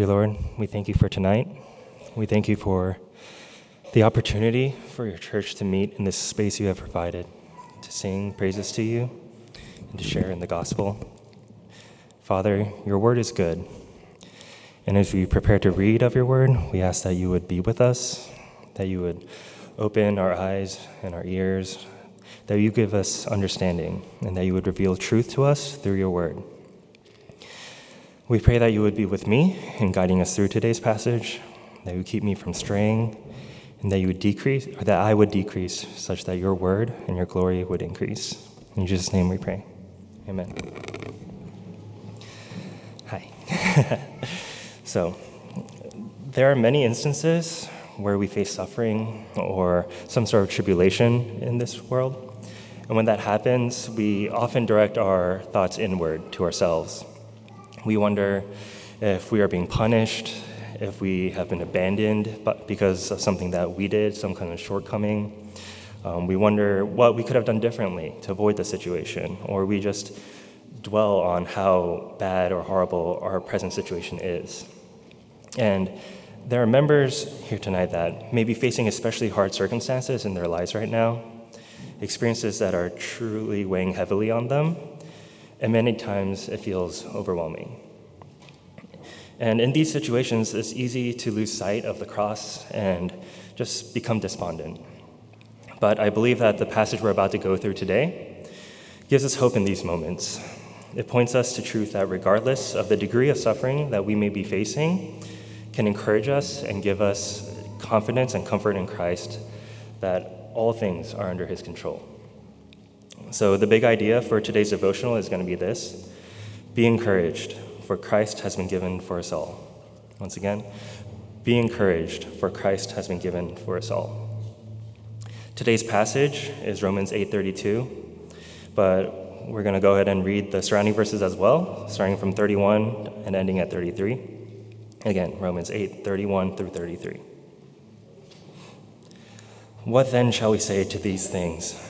Dear Lord, we thank you for tonight. We thank you for the opportunity for your church to meet in this space you have provided, to sing praises to you, and to share in the gospel. Father, your word is good. And as we prepare to read of your word, we ask that you would be with us, that you would open our eyes and our ears, that you give us understanding, and that you would reveal truth to us through your word. We pray that you would be with me in guiding us through today's passage, that you would keep me from straying, and that you would decrease, or that I would decrease, such that your word and your glory would increase. In Jesus' name we pray. Amen. Hi. so, there are many instances where we face suffering or some sort of tribulation in this world. And when that happens, we often direct our thoughts inward to ourselves we wonder if we are being punished, if we have been abandoned because of something that we did, some kind of shortcoming. Um, we wonder what we could have done differently to avoid the situation, or we just dwell on how bad or horrible our present situation is. And there are members here tonight that may be facing especially hard circumstances in their lives right now, experiences that are truly weighing heavily on them, and many times it feels overwhelming. And in these situations, it's easy to lose sight of the cross and just become despondent. But I believe that the passage we're about to go through today gives us hope in these moments. It points us to truth that, regardless of the degree of suffering that we may be facing, can encourage us and give us confidence and comfort in Christ that all things are under his control. So, the big idea for today's devotional is going to be this Be encouraged, for Christ has been given for us all. Once again, be encouraged, for Christ has been given for us all. Today's passage is Romans 8:32, but we're going to go ahead and read the surrounding verses as well, starting from 31 and ending at 33. Again, Romans 8:31 through 33. What then shall we say to these things?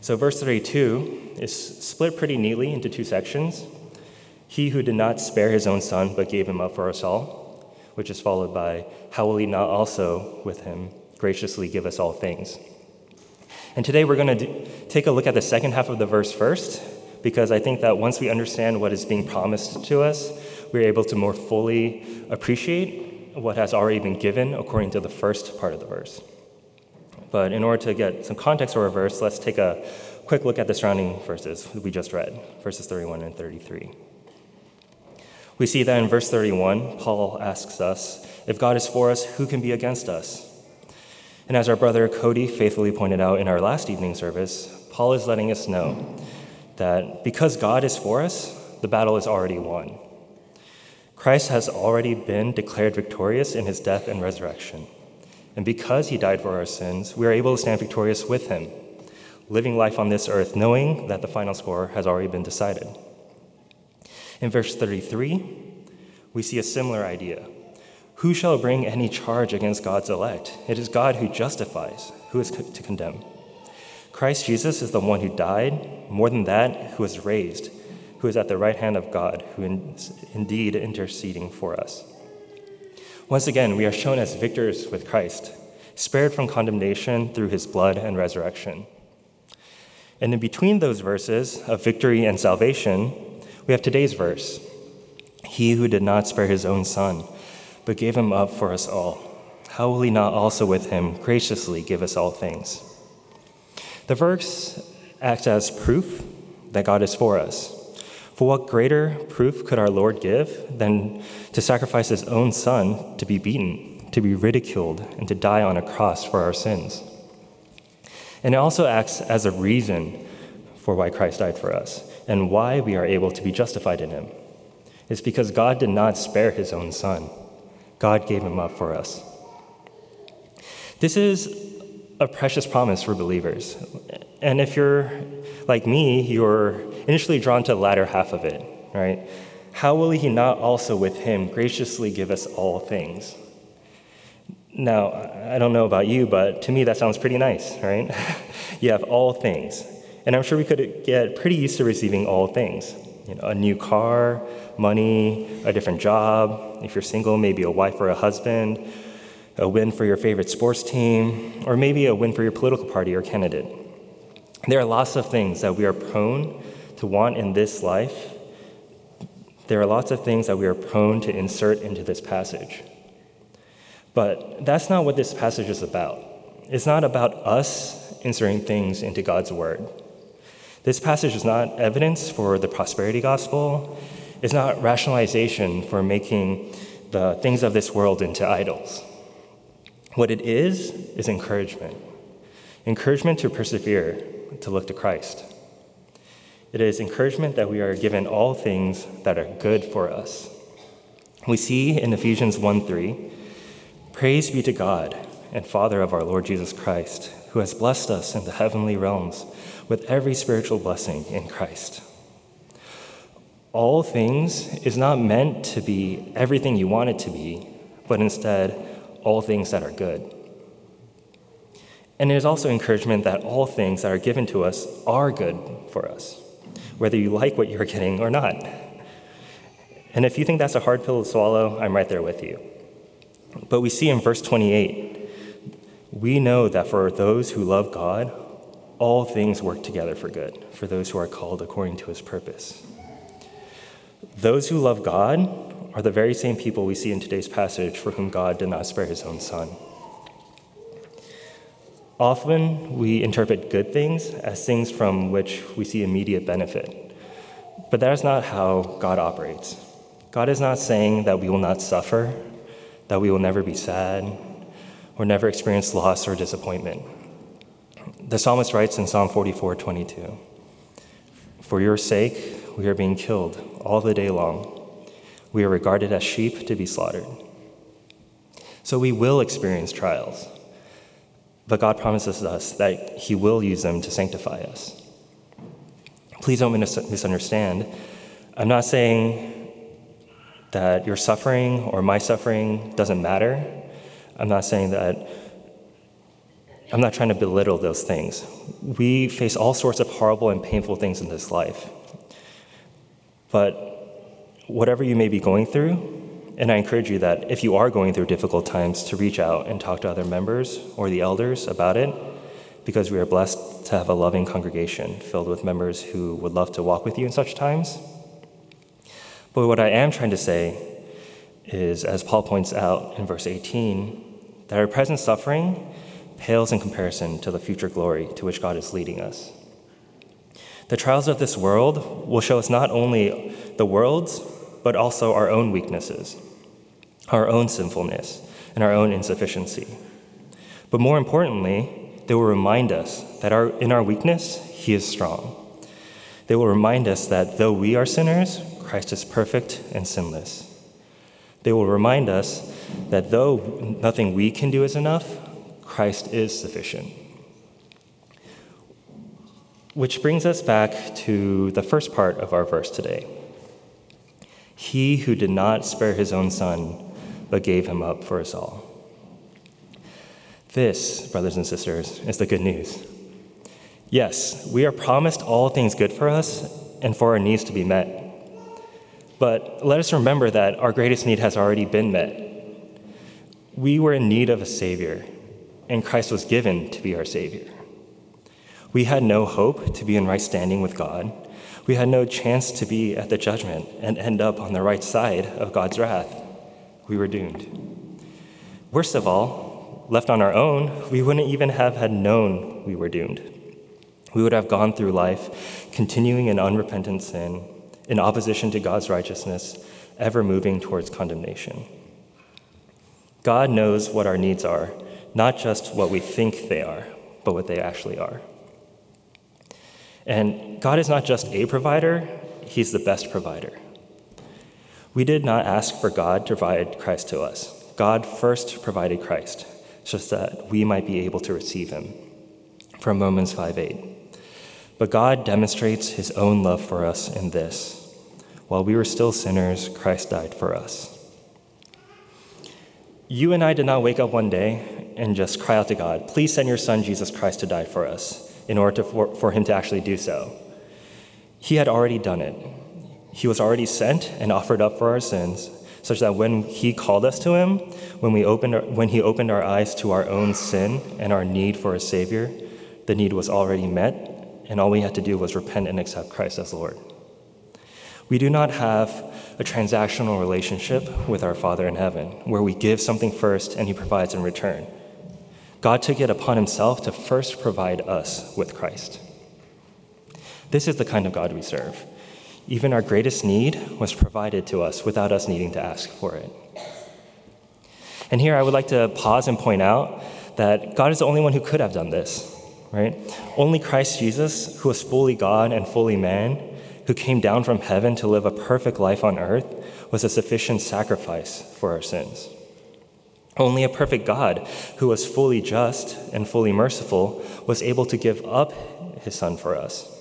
So, verse 32 is split pretty neatly into two sections. He who did not spare his own son, but gave him up for us all, which is followed by, How will he not also with him graciously give us all things? And today we're going to take a look at the second half of the verse first, because I think that once we understand what is being promised to us, we're able to more fully appreciate what has already been given according to the first part of the verse. But in order to get some context for a verse, let's take a quick look at the surrounding verses we just read, verses 31 and 33. We see that in verse 31, Paul asks us, If God is for us, who can be against us? And as our brother Cody faithfully pointed out in our last evening service, Paul is letting us know that because God is for us, the battle is already won. Christ has already been declared victorious in his death and resurrection. And because he died for our sins, we are able to stand victorious with him, living life on this earth, knowing that the final score has already been decided. In verse 33, we see a similar idea. Who shall bring any charge against God's elect? It is God who justifies. Who is to condemn? Christ Jesus is the one who died, more than that, who was raised, who is at the right hand of God, who is indeed interceding for us. Once again, we are shown as victors with Christ, spared from condemnation through his blood and resurrection. And in between those verses of victory and salvation, we have today's verse He who did not spare his own son, but gave him up for us all, how will he not also with him graciously give us all things? The verse acts as proof that God is for us. For what greater proof could our Lord give than to sacrifice his own son to be beaten, to be ridiculed, and to die on a cross for our sins? And it also acts as a reason for why Christ died for us and why we are able to be justified in him. It's because God did not spare his own son, God gave him up for us. This is a precious promise for believers. And if you're like me, you're initially drawn to the latter half of it, right? How will he not also with him graciously give us all things? Now, I don't know about you, but to me that sounds pretty nice, right? you have all things. And I'm sure we could get pretty used to receiving all things. You know, a new car, money, a different job. If you're single, maybe a wife or a husband, a win for your favorite sports team, or maybe a win for your political party or candidate. There are lots of things that we are prone to want in this life. There are lots of things that we are prone to insert into this passage. But that's not what this passage is about. It's not about us inserting things into God's word. This passage is not evidence for the prosperity gospel. It's not rationalization for making the things of this world into idols. What it is, is encouragement encouragement to persevere, to look to Christ. It is encouragement that we are given all things that are good for us. We see in Ephesians 1 3, Praise be to God and Father of our Lord Jesus Christ, who has blessed us in the heavenly realms with every spiritual blessing in Christ. All things is not meant to be everything you want it to be, but instead, all things that are good. And is also encouragement that all things that are given to us are good for us, whether you like what you're getting or not. And if you think that's a hard pill to swallow, I'm right there with you. But we see in verse 28 we know that for those who love God, all things work together for good, for those who are called according to his purpose. Those who love God are the very same people we see in today's passage for whom God did not spare his own son. Often we interpret good things as things from which we see immediate benefit. But that is not how God operates. God is not saying that we will not suffer, that we will never be sad, or never experience loss or disappointment. The psalmist writes in Psalm 44 22, For your sake, we are being killed all the day long. We are regarded as sheep to be slaughtered. So we will experience trials, but God promises us that He will use them to sanctify us. Please don't misunderstand. I'm not saying that your suffering or my suffering doesn't matter. I'm not saying that I'm not trying to belittle those things. We face all sorts of horrible and painful things in this life. But whatever you may be going through, and I encourage you that if you are going through difficult times, to reach out and talk to other members or the elders about it, because we are blessed to have a loving congregation filled with members who would love to walk with you in such times. But what I am trying to say is, as Paul points out in verse 18, that our present suffering pales in comparison to the future glory to which God is leading us. The trials of this world will show us not only the world's, but also our own weaknesses, our own sinfulness, and our own insufficiency. But more importantly, they will remind us that our, in our weakness, He is strong. They will remind us that though we are sinners, Christ is perfect and sinless. They will remind us that though nothing we can do is enough, Christ is sufficient. Which brings us back to the first part of our verse today. He who did not spare his own son, but gave him up for us all. This, brothers and sisters, is the good news. Yes, we are promised all things good for us and for our needs to be met. But let us remember that our greatest need has already been met. We were in need of a Savior, and Christ was given to be our Savior. We had no hope to be in right standing with God. We had no chance to be at the judgment and end up on the right side of God's wrath. We were doomed. Worst of all, left on our own, we wouldn't even have had known we were doomed. We would have gone through life continuing in unrepentant sin, in opposition to God's righteousness, ever moving towards condemnation. God knows what our needs are, not just what we think they are, but what they actually are. And God is not just a provider, He's the best provider. We did not ask for God to provide Christ to us. God first provided Christ just that we might be able to receive him. From Romans 5 8. But God demonstrates his own love for us in this while we were still sinners, Christ died for us. You and I did not wake up one day and just cry out to God, please send your son Jesus Christ to die for us, in order to, for, for him to actually do so. He had already done it. He was already sent and offered up for our sins, such that when he called us to him, when, we opened our, when he opened our eyes to our own sin and our need for a Savior, the need was already met, and all we had to do was repent and accept Christ as Lord. We do not have a transactional relationship with our Father in heaven, where we give something first and He provides in return. God took it upon Himself to first provide us with Christ. This is the kind of God we serve. Even our greatest need was provided to us without us needing to ask for it. And here I would like to pause and point out that God is the only one who could have done this, right? Only Christ Jesus, who was fully God and fully man, who came down from heaven to live a perfect life on earth, was a sufficient sacrifice for our sins. Only a perfect God, who was fully just and fully merciful, was able to give up his Son for us.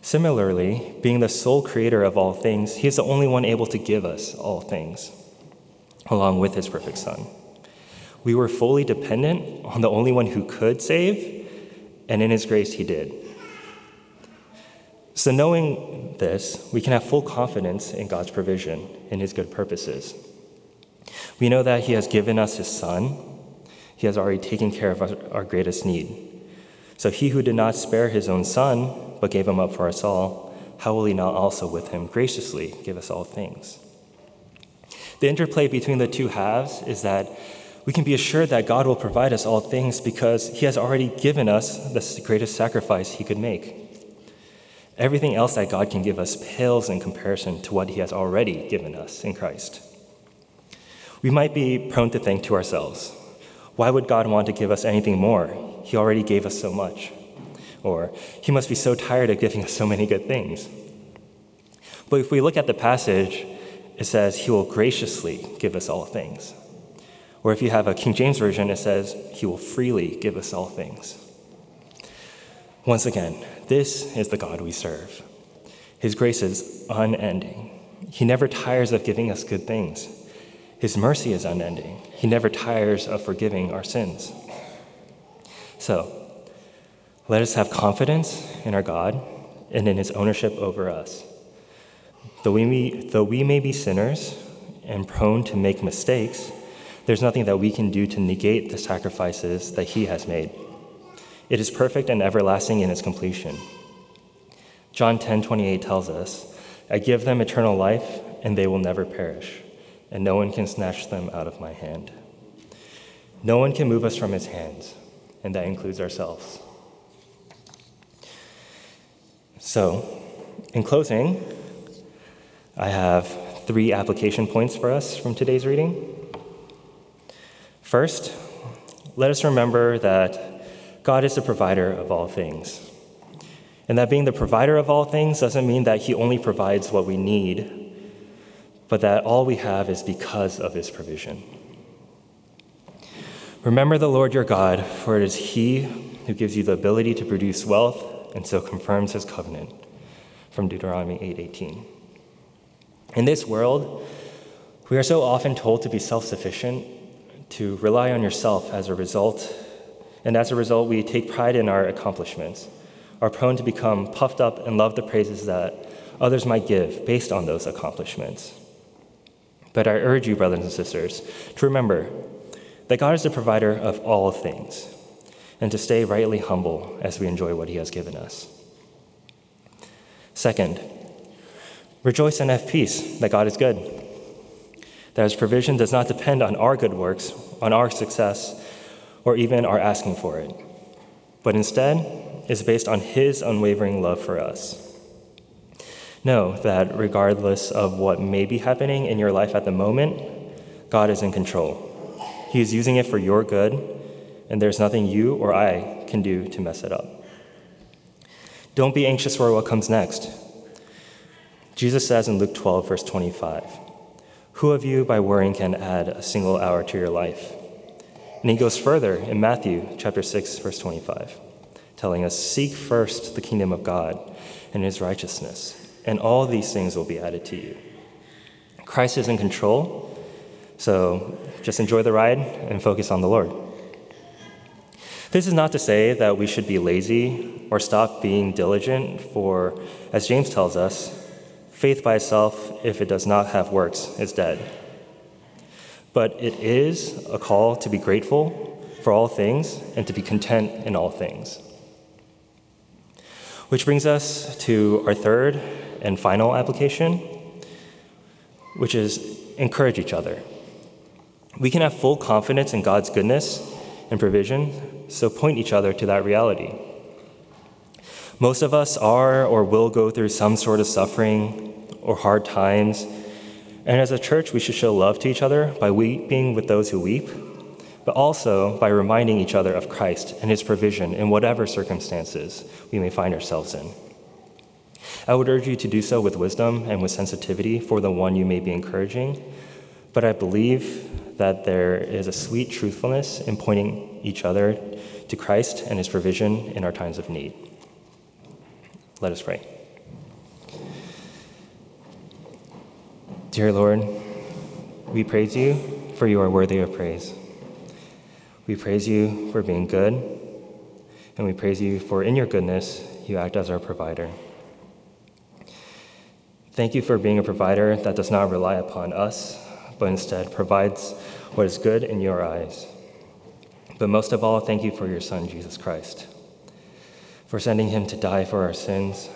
Similarly, being the sole creator of all things, he is the only one able to give us all things, along with his perfect Son. We were fully dependent on the only one who could save, and in his grace, he did. So, knowing this, we can have full confidence in God's provision and His good purposes. We know that He has given us His Son, He has already taken care of our, greatest need. So, He who did not spare His own Son, but gave Him up for us all, how will He not also with Him graciously give us all things? The interplay between the two halves is that we can be assured that God will provide us all things because He has already given us the greatest sacrifice He could make. Everything else that God can give us pales in comparison to what He has already given us in Christ. We might be prone to think to ourselves, why would God want to give us anything more? He already gave us so much. Or, He must be so tired of giving us so many good things. But if we look at the passage, it says, He will graciously give us all things. Or if you have a King James Version, it says, He will freely give us all things. Once again, this is the God we serve. His grace is unending. He never tires of giving us good things. His mercy is unending. He never tires of forgiving our sins. So, let us have confidence in our God and in his ownership over us. Though we, may, though we may be sinners and prone to make mistakes, there's nothing that we can do to negate the sacrifices that he has made. It is perfect and everlasting in its completion. John 10 28 tells us, I give them eternal life, and they will never perish, and no one can snatch them out of my hand. No one can move us from his hands, and that includes ourselves. So, in closing, I have three application points for us from today's reading. First, let us remember that God is the provider of all things. And that being the provider of all things doesn't mean that He only provides what we need, but that all we have is because of His provision. Remember the Lord your God, for it is He who gives you the ability to produce wealth and so confirms His covenant. From Deuteronomy 8:18. In this world, we are so often told to be self-sufficient, to rely on yourself as a result and as a result, we take pride in our accomplishments, are prone to become puffed up and love the praises that others might give based on those accomplishments. But I urge you, brothers and sisters, to remember that God is the provider of all things, and to stay rightly humble as we enjoy what He has given us. Second, rejoice and have peace that God is good, that His provision does not depend on our good works, on our success, or even our asking for it, but instead is based on His unwavering love for us. Know that regardless of what may be happening in your life at the moment, God is in control. He is using it for your good, and there's nothing you or I can do to mess it up. Don't be anxious for what comes next. Jesus says in Luke 12, verse 25, Who of you by worrying can add a single hour to your life? And he goes further in Matthew chapter 6 verse 25, telling us seek first the kingdom of God and his righteousness, and all these things will be added to you. Christ is in control, so just enjoy the ride and focus on the Lord. This is not to say that we should be lazy or stop being diligent, for, as James tells us, faith by itself, if it does not have works, is dead. But it is a call to be grateful for all things and to be content in all things. Which brings us to our third and final application, which is encourage each other. We can have full confidence in God's goodness and provision, so point each other to that reality. Most of us are or will go through some sort of suffering or hard times, and as a church, we should show love to each other by weeping with those who weep, but also by reminding each other of Christ and his provision in whatever circumstances we may find ourselves in. I would urge you to do so with wisdom and with sensitivity for the one you may be encouraging, but I believe that there is a sweet truthfulness in pointing each other to Christ and his provision in our times of need. Let us pray. Dear Lord, we praise you for you are worthy of praise. We praise you for being good, and we praise you for in your goodness you act as our provider. Thank you for being a provider that does not rely upon us but instead provides what is good in your eyes. But most of all, thank you for your Son, Jesus Christ, for sending him to die for our sins,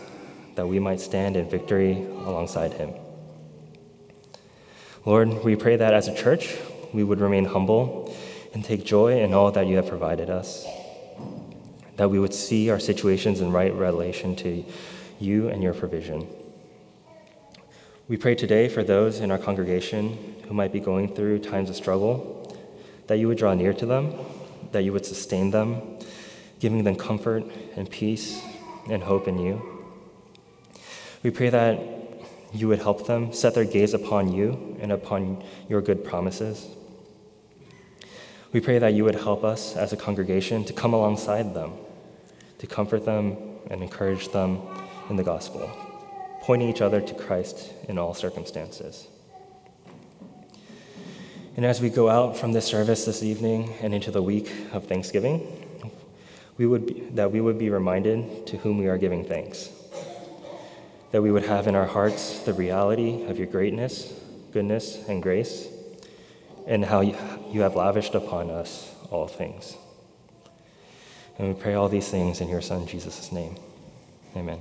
that we might stand in victory alongside him. Lord, we pray that as a church, we would remain humble and take joy in all that you have provided us, that we would see our situations in right relation to you and your provision. We pray today for those in our congregation who might be going through times of struggle, that you would draw near to them, that you would sustain them, giving them comfort and peace and hope in you. We pray that you would help them set their gaze upon you and upon your good promises. We pray that you would help us as a congregation to come alongside them, to comfort them and encourage them in the gospel pointing each other to Christ in all circumstances. And as we go out from this service this evening and into the week of Thanksgiving, we would be, that we would be reminded to whom we are giving thanks. That we would have in our hearts the reality of your greatness, goodness, and grace, and how you, you have lavished upon us all things. And we pray all these things in your Son, Jesus' name. Amen.